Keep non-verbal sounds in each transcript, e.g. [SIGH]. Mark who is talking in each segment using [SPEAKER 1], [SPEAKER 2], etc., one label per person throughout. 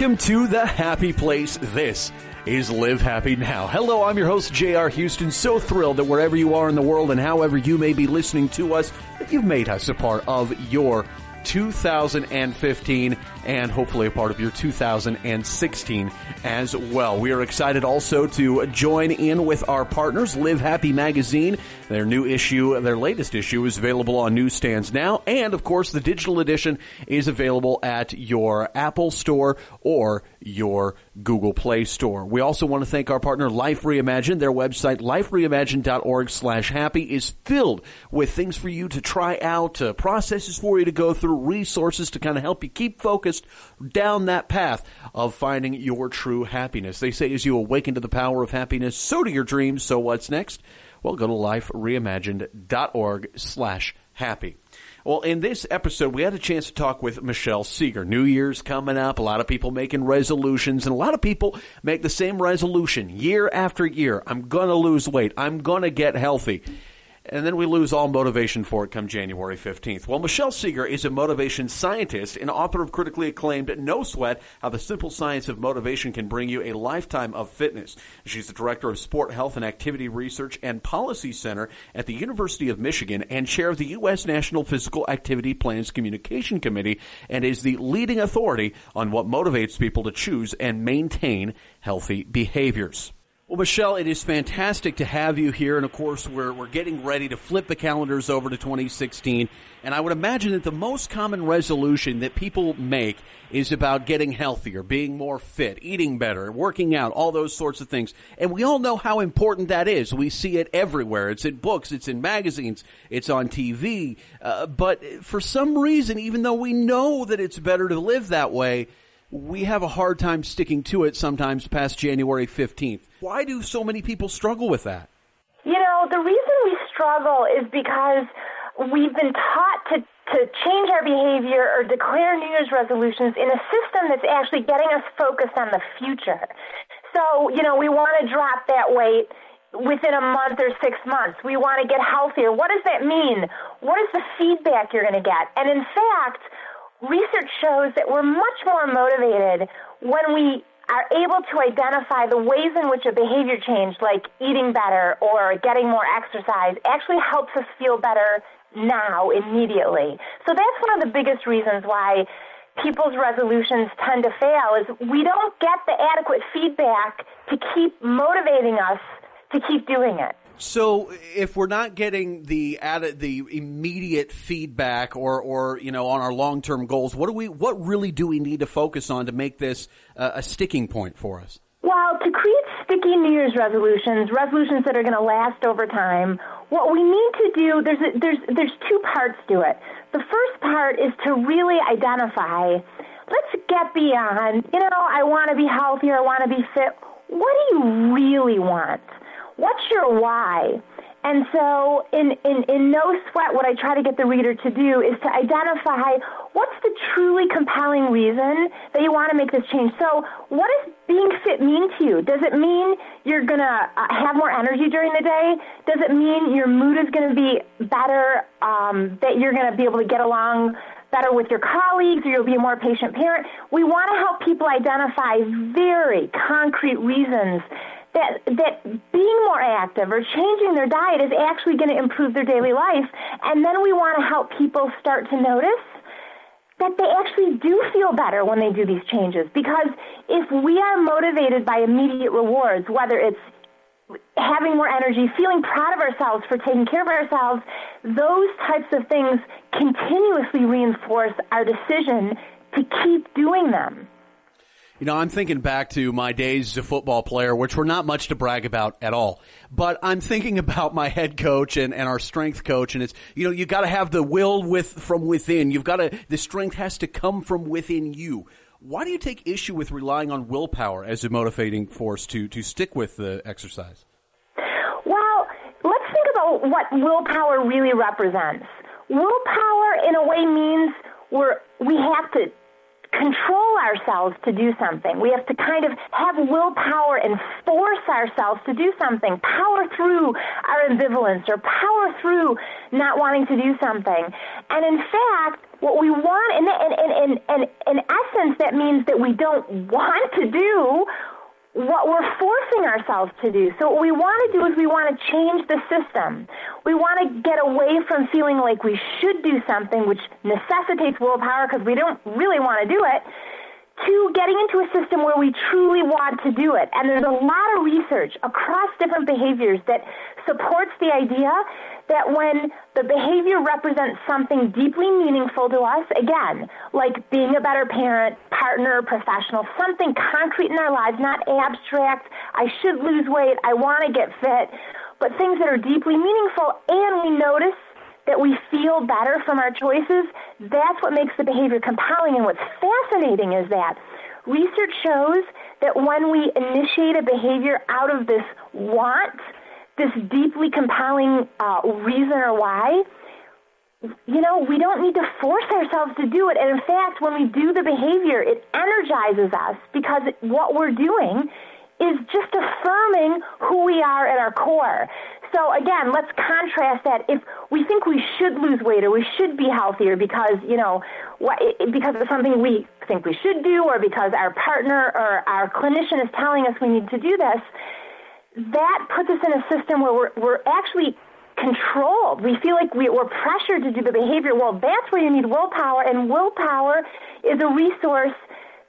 [SPEAKER 1] Welcome to the happy place. This is Live Happy Now. Hello, I'm your host, J.R. Houston. So thrilled that wherever you are in the world and however you may be listening to us, that you've made us a part of your 2015 and hopefully a part of your 2016 as well. We are excited also to join in with our partners, Live Happy Magazine. Their new issue, their latest issue is available on newsstands now. And of course, the digital edition is available at your Apple store or your Google Play Store. We also want to thank our partner Life Reimagined. Their website, lifereimagined.org slash happy is filled with things for you to try out, uh, processes for you to go through, resources to kind of help you keep focused down that path of finding your true happiness. They say as you awaken to the power of happiness, so do your dreams. So what's next? Well, go to lifereimagined.org slash happy. Well, in this episode, we had a chance to talk with Michelle Segar. New Year's coming up, a lot of people making resolutions, and a lot of people make the same resolution year after year. I'm gonna lose weight. I'm gonna get healthy and then we lose all motivation for it come January 15th. Well, Michelle Segar is a motivation scientist and author of critically acclaimed No Sweat, How the Simple Science of Motivation Can Bring You a Lifetime of Fitness. She's the director of Sport Health and Activity Research and Policy Center at the University of Michigan and chair of the U.S. National Physical Activity Plans Communication Committee and is the leading authority on what motivates people to choose and maintain healthy behaviors. Well, Michelle, it is fantastic to have you here. And of course, we're, we're getting ready to flip the calendars over to 2016. And I would imagine that the most common resolution that people make is about getting healthier, being more fit, eating better, working out, all those sorts of things. And we all know how important that is. We see it everywhere. It's in books, it's in magazines, it's on TV. Uh, but for some reason, even though we know that it's better to live that way, we have a hard time sticking to it sometimes past January 15th. Why do so many people struggle with that?
[SPEAKER 2] You know, the reason we struggle is because we've been taught to, to change our behavior or declare New Year's resolutions in a system that's actually getting us focused on the future. So, you know, we want to drop that weight within a month or six months. We want to get healthier. What does that mean? What is the feedback you're going to get? And in fact, research shows that we're much more motivated when we are able to identify the ways in which a behavior change, like eating better or getting more exercise, actually helps us feel better now, immediately. So that's one of the biggest reasons why people's resolutions tend to fail is we don't get the adequate feedback to keep motivating us to keep doing it.
[SPEAKER 1] So if we're not getting the added, the immediate feedback or, or, you know, on our long-term goals, what do we, what really do we need to focus on to make this uh, a sticking point for us?
[SPEAKER 2] Well, to create sticky New Year's resolutions, resolutions that are going to last over time, what we need to do, there's, a, there's, there's two parts to it. The first part is to really identify, let's get beyond, you know, I want to be healthier, I want to be fit. What do you really want? What's your why? And so in, in, in No Sweat, what I try to get the reader to do is to identify what's the truly compelling reason that you want to make this change. So what does being fit mean to you? Does it mean you're going to uh, have more energy during the day? Does it mean your mood is going to be better, um, that you're going to be able to get along better with your colleagues or you'll be a more patient parent? We want to help people identify very concrete reasons that that being more active or changing their diet is actually going to improve their daily life. And then we want to help people start to notice that they actually do feel better when they do these changes. Because if we are motivated by immediate rewards, whether it's having more energy, feeling proud of ourselves for taking care of ourselves, those types of things continuously reinforce our decision to keep doing them.
[SPEAKER 1] You know, I'm thinking back to my days as a football player, which were not much to brag about at all. But I'm thinking [LAUGHS] about my head coach and, and our strength coach, and it's, you know, you gotta have the will with, from within. You've gotta, the strength has to come from within you. Why do you take issue with relying on willpower as a motivating force to, to stick with the exercise?
[SPEAKER 2] Well, let's think about what willpower really represents. Willpower, in a way, means we're, we have to control ourselves to do something. We have to kind of have willpower and force ourselves to do something, power through our ambivalence or power through not wanting to do something. And in fact, what we want, and in, in, in, in essence, that means that we don't want to do what we're forcing ourselves to do. So what we want to do is we want to change the system. We want to get away from feeling like we should do something, which necessitates willpower because we don't really want to do it, to getting into a system where we truly want to do it. And there's a lot of research across different behaviors that supports the idea that when the behavior represents something deeply meaningful to us, again, like being a better parent, partner, professional, something concrete in our lives, not abstract, I should lose weight, I want to get fit, but things that are deeply meaningful, and we notice that we feel better from our choices, that's what makes the behavior compelling. And what's fascinating is that research shows that when we initiate a behavior out of this want, this deeply compelling uh, reason or why, you know, we don't need to force ourselves to do it. And in fact, when we do the behavior, it energizes us because what we're doing is just affirming who we are at our core. So again, let's contrast that. If we think we should lose weight or we should be healthier because, you know, because of something we think we should do or because our partner or our clinician is telling us we need to do this, that puts us in a system where we're, we're actually controlled. We feel like we, are pressured to do the behavior. Well, that's where you need willpower, and willpower is a resource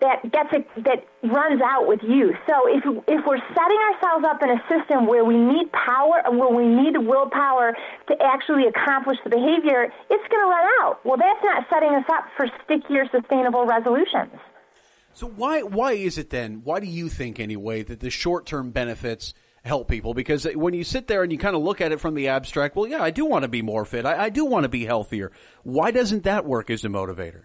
[SPEAKER 2] that gets a, that runs out with you. So if if we're setting ourselves up in a system where we need power, where we need willpower to actually accomplish the behavior, it's going to run out. Well, that's not setting us up for stickier, sustainable resolutions.
[SPEAKER 1] So why why is it then? Why do you think anyway that the short term benefits help people because when you sit there and you kind of look at it from the abstract, well, yeah, I do want to be more fit. I, I do want to be healthier. Why doesn't that work as a motivator?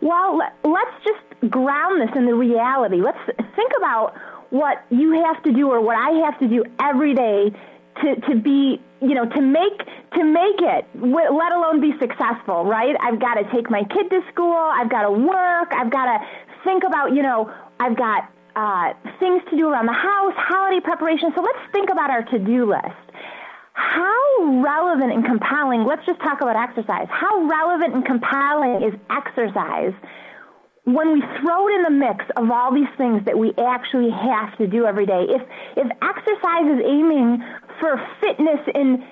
[SPEAKER 2] Well, let's just ground this in the reality. Let's think about what you have to do or what I have to do every day to, to be, you know, to make, to make it, let alone be successful, right? I've got to take my kid to school. I've got to work. I've got to think about, you know, I've got uh, things to do around the house, holiday preparation. So let's think about our to do list. How relevant and compelling, let's just talk about exercise. How relevant and compelling is exercise when we throw it in the mix of all these things that we actually have to do every day? If, if exercise is aiming for fitness in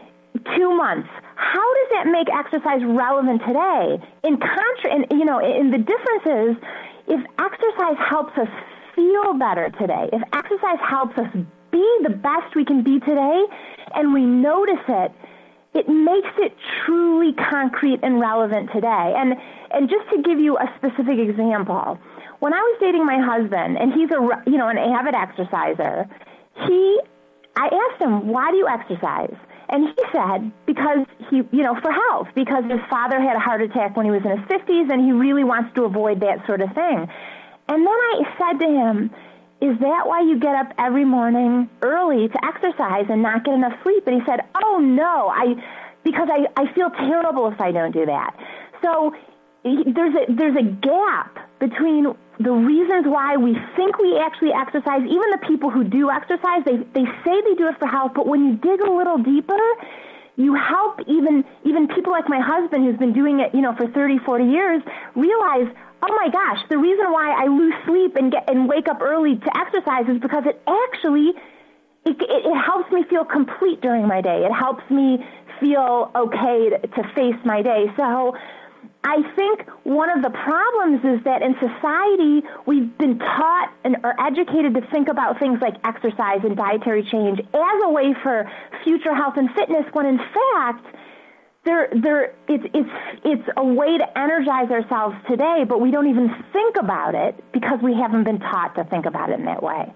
[SPEAKER 2] two months, how does that make exercise relevant today? In contra, and you know, in the difference is if exercise helps us feel better today, if exercise helps us be the best we can be today, and we notice it, it makes it truly concrete and relevant today. And and just to give you a specific example, when I was dating my husband, and he's a you know an avid exerciser, he I asked him, "Why do you exercise?" And he said, because he, you know, for health, because his father had a heart attack when he was in his 50s and he really wants to avoid that sort of thing. And then I said to him, Is that why you get up every morning early to exercise and not get enough sleep? And he said, Oh, no, I, because I, I feel terrible if I don't do that. So there's a, there's a gap between the reasons why we think we actually exercise. Even the people who do exercise, they, they say they do it for health, but when you dig a little deeper, you help even even people like my husband who's been doing it you know for 30 40 years realize oh my gosh, the reason why I lose sleep and get and wake up early to exercise is because it actually it, it, it helps me feel complete during my day. It helps me feel okay to, to face my day. So I think one of the problems is that in society we've been taught and or educated to think about things like exercise and dietary change as a way for future health and fitness when in fact there, there, it's, it's, it's a way to energize ourselves today, but we don't even think about it because we haven't been taught to think about it in that way.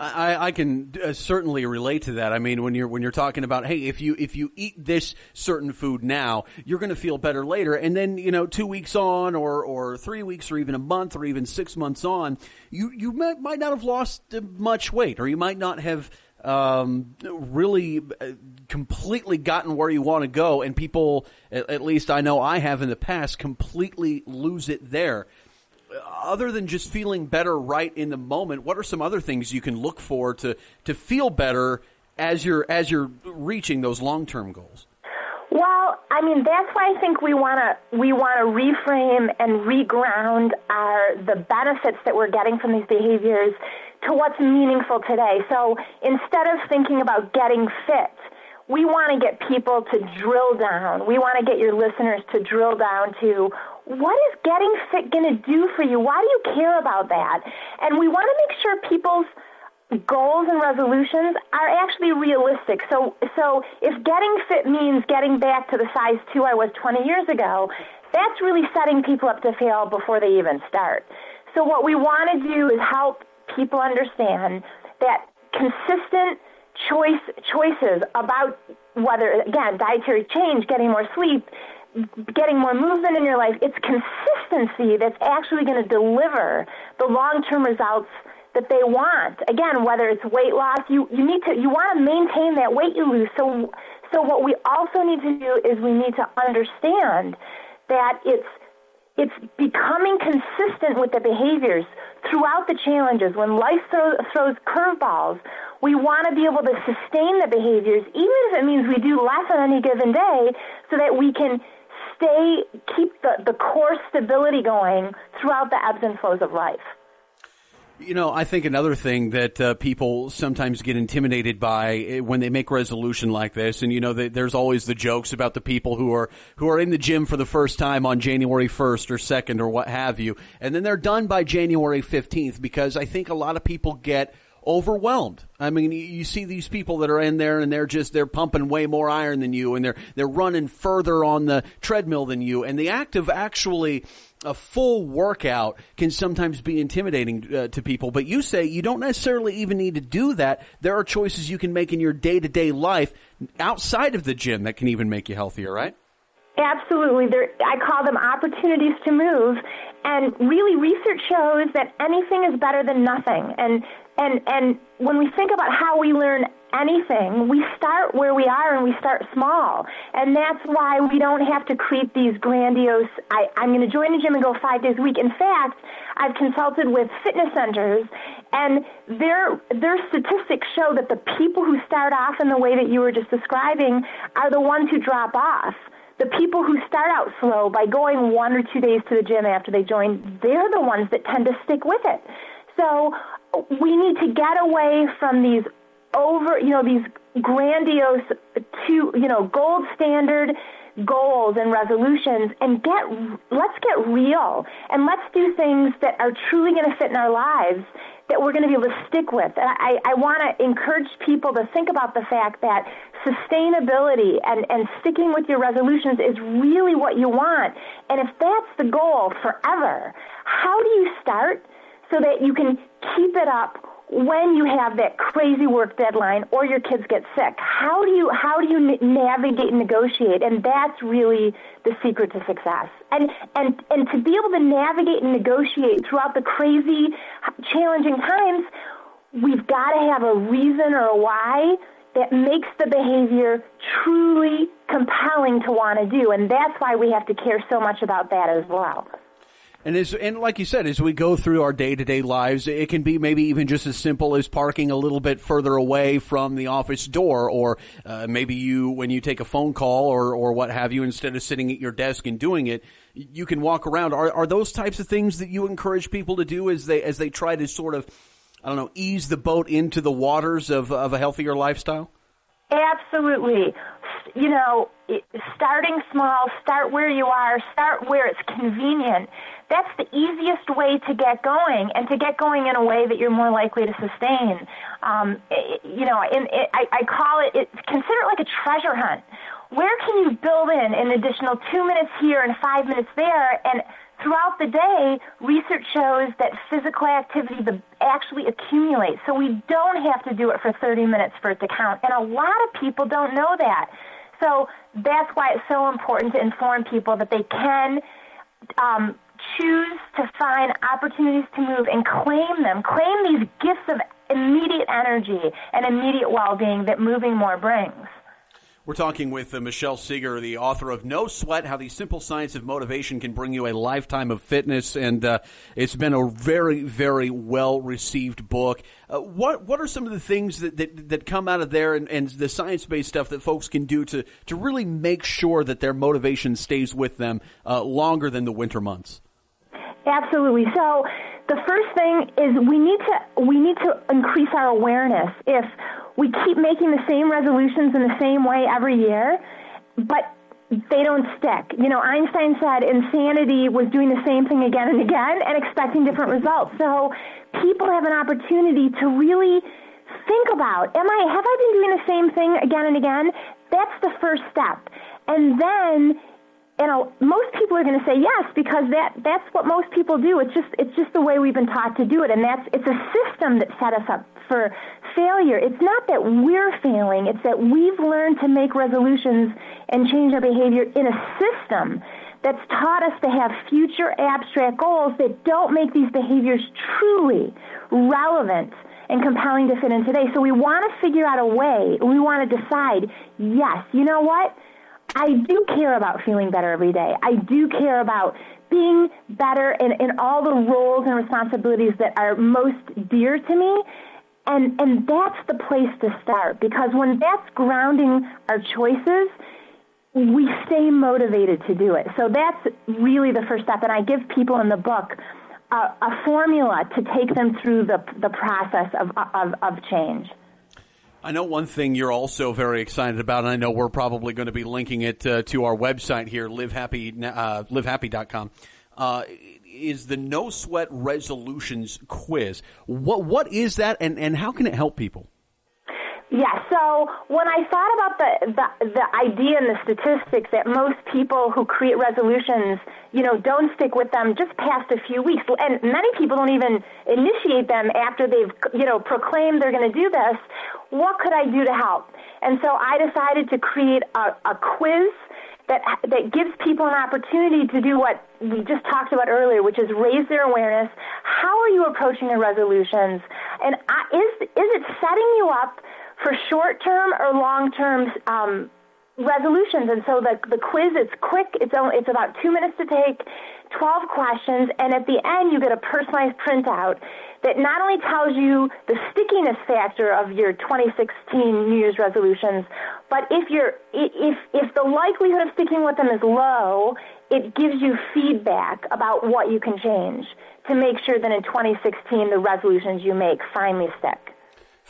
[SPEAKER 1] I, I can uh, certainly relate to that. I mean, when you're when you're talking about, hey, if you if you eat this certain food now, you're going to feel better later, and then you know, two weeks on, or or three weeks, or even a month, or even six months on, you you might, might not have lost much weight, or you might not have um, really uh, completely gotten where you want to go, and people, at, least I know I have in the past, completely lose it there. other than just feeling better right in the moment, what are some other things you can look for to to feel better as you're as you're reaching those long term goals?
[SPEAKER 2] Well, I mean that's why I think we want to we want to reframe and reground our the benefits that we're getting from these behaviors to what's meaningful today. So instead of thinking about getting fit, we want to get people to drill down. We want to get your listeners to drill down to what is getting fit going to do for you? Why do you care about that? And we want to make sure people's goals and resolutions are actually realistic. So, so if getting fit means getting back to the size two I was 20 years ago, that's really setting people up to fail before they even start. So, what we want to do is help people understand that consistent choice choices about whether again dietary change, getting more sleep, getting more movement in your life, it's consistency that's actually going to deliver the long-term results that they want. Again, whether it's weight loss, you, you need to you want to maintain that weight you lose. So so what we also need to do is we need to understand that it's it's becoming consistent with the behaviors throughout the challenges. When life throw, throws curveballs, we want to be able to sustain the behaviors, even if it means we do less on any given day, so that we can stay, keep the, the core stability going throughout the ebbs and flows of life.
[SPEAKER 1] You know, I think another thing that uh, people sometimes get intimidated by eh, when they make resolution like this, and you know, they, there's always the jokes about the people who are who are in the gym for the first time on January 1st or 2nd or what have you, and then they're done by January 15th because I think a lot of people get overwhelmed. I mean, you see these people that are in there and they're just they're pumping way more iron than you and they're they're running further on the treadmill than you and the act of actually a full workout can sometimes be intimidating uh, to people, but you say you don't necessarily even need to do that. There are choices you can make in your day-to-day life outside of the gym that can even make you healthier, right?
[SPEAKER 2] Absolutely. There, I call them opportunities to move. And really, research shows that anything is better than nothing. And and and when we think about how we learn anything, we start where we are and we start small. And that's why we don't have to create these grandiose, I, I'm going to join the gym and go five days a week. In fact, I've consulted with fitness centers and their, their statistics show that the people who start off in the way that you were just describing are the ones who drop off the people who start out slow by going one or two days to the gym after they join, they're the ones that tend to stick with it. So we need to get away from these over, you know, these grandiose, two, you know, gold standard goals and resolutions and get let's get real and let's do things that are truly going to fit in our lives that we're going to be able to stick with. And I, I want to encourage people to think about the fact that sustainability and, and sticking with your resolutions is really what you want. And if that's the goal forever, how do you start so that you can keep it up when you have that crazy work deadline or your kids get sick how do you how do you navigate and negotiate? And that's really the secret to success. And and and to be able to navigate and negotiate throughout the crazy challenging times we've got to have a reason or a why that makes the behavior truly compelling to want to do. And that's why we have to care so much about that as well
[SPEAKER 1] and as and like you said, as we go through our day to day lives, it can be maybe even just as simple as parking a little bit further away from the office door, or uh, maybe you when you take a phone call or or what have you, instead of sitting at your desk and doing it, you can walk around. Are are those types of things that you encourage people to do as they as they try to sort of I don't know ease the boat into the waters of of a healthier lifestyle?
[SPEAKER 2] Absolutely. You know, starting small, start where you are, start where it's convenient that's the easiest way to get going and to get going in a way that you're more likely to sustain. Um, you know, in, it, I, I call it, it, consider it like a treasure hunt. Where can you build in an additional two minutes here and five minutes there? And throughout the day, research shows that physical activity actually accumulates. So we don't have to do it for 30 minutes for it to count. And a lot of people don't know that. So that's why it's so important to inform people that they can um, choose to find opportunities to move and claim them, claim these gifts of immediate energy and immediate well being that moving more brings.
[SPEAKER 1] We're talking with uh, Michelle Segar, the author of No Sweat How the Simple Science of Motivation Can Bring You a Lifetime of Fitness. And uh, it's been a very, very well received book. Uh, what what are some of the things that, that, that come out of there and, and the science based stuff that folks can do to, to really make sure that their motivation stays with them uh, longer than the winter months?
[SPEAKER 2] Absolutely. So the first thing is we need to we need to increase our awareness. If we keep making the same resolutions in the same way every year, but they don't stick. You know, Einstein said insanity was doing the same thing again and again and expecting different results. So people have an opportunity to really think about, am I have I been doing the same thing again and again? That's the first step. And then and most people are going to say yes because that that's what most people do. It's just it's just the way we've been taught to do it, and that's it's a system that set us up for failure. It's not that we're failing; it's that we've learned to make resolutions and change our behavior in a system that's taught us to have future abstract goals that don't make these behaviors truly relevant and compelling to fit in today. So we want to figure out a way. We want to decide. Yes, you know what? I do care about feeling better every day. I do care about being better in, in all the roles and responsibilities that are most dear to me. And, and that's the place to start because when that's grounding our choices, we stay motivated to do it. So that's really the first step. And I give people in the book a, a formula to take them through the, the process of, of, of change.
[SPEAKER 1] I know one thing you're also very excited about, and I know we're probably going to be linking it uh, to our website here, livehappy, uh, livehappy.com, uh, is the No Sweat Resolutions Quiz. What What is that, and, and how can it help people?
[SPEAKER 2] Yeah, so when I thought about the, the the idea and the statistics that most people who create resolutions, you know, don't stick with them just past a few weeks, and many people don't even initiate them after they've, you know, proclaimed they're going to do this. What could I do to help? And so I decided to create a, a quiz that that gives people an opportunity to do what we just talked about earlier, which is raise their awareness. How are you approaching your resolutions? And is is it setting you up for short term or long term um, resolutions. And so the the quiz is quick. It's only, it's about two minutes to take, twelve questions, and at the end you get a personalized printout that not only tells you the stickiness factor of your 2016 New Year's resolutions, but if you're if if the likelihood of sticking with them is low, it gives you feedback about what you can change to make sure that in 2016 the resolutions you make finally stick.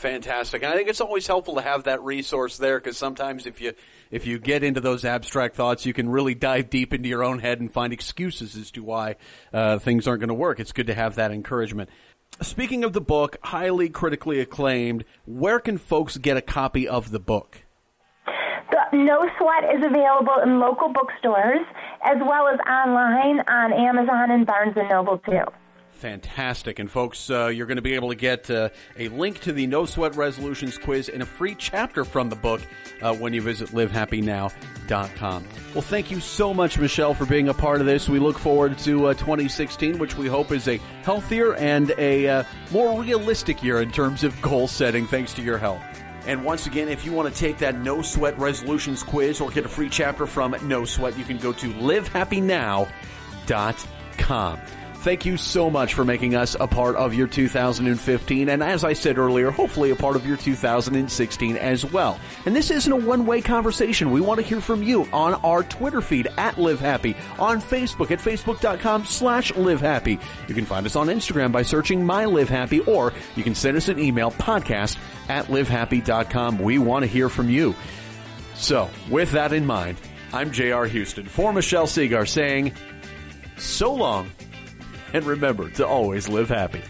[SPEAKER 1] Fantastic. And I think it's always helpful to have that resource there because sometimes if you if you get into those abstract thoughts, you can really dive deep into your own head and find excuses as to why uh, things aren't going to work. It's good to have that encouragement. Speaking of the book, highly critically acclaimed, where can folks get a copy of the book?
[SPEAKER 2] The No Sweat is available in local bookstores as well as online on Amazon and Barnes and Noble too.
[SPEAKER 1] Fantastic. And folks, uh, you're going to be able to get uh, a link to the No Sweat Resolutions quiz and a free chapter from the book uh, when you visit livehappynow.com. Well, thank you so much, Michelle, for being a part of this. We look forward to uh, 2016, which we hope is a healthier and a uh, more realistic year in terms of goal setting, thanks to your help. And once again, if you want to take that No Sweat Resolutions quiz or get a free chapter from No Sweat, you can go to livehappynow.com. Thank you so much for making us a part of your 2015, and as I said earlier, hopefully a part of your 2016 as well. And this isn't a one-way conversation. We want to hear from you on our Twitter feed at Live Happy, on Facebook at facebook.com slash Live Happy. You can find us on Instagram by searching My Live Happy, or you can send us an email, podcast at livehappy.com. We want to hear from you. So, with that in mind, I'm J.R. Houston for Michelle Segar saying, so long and remember to always live happy.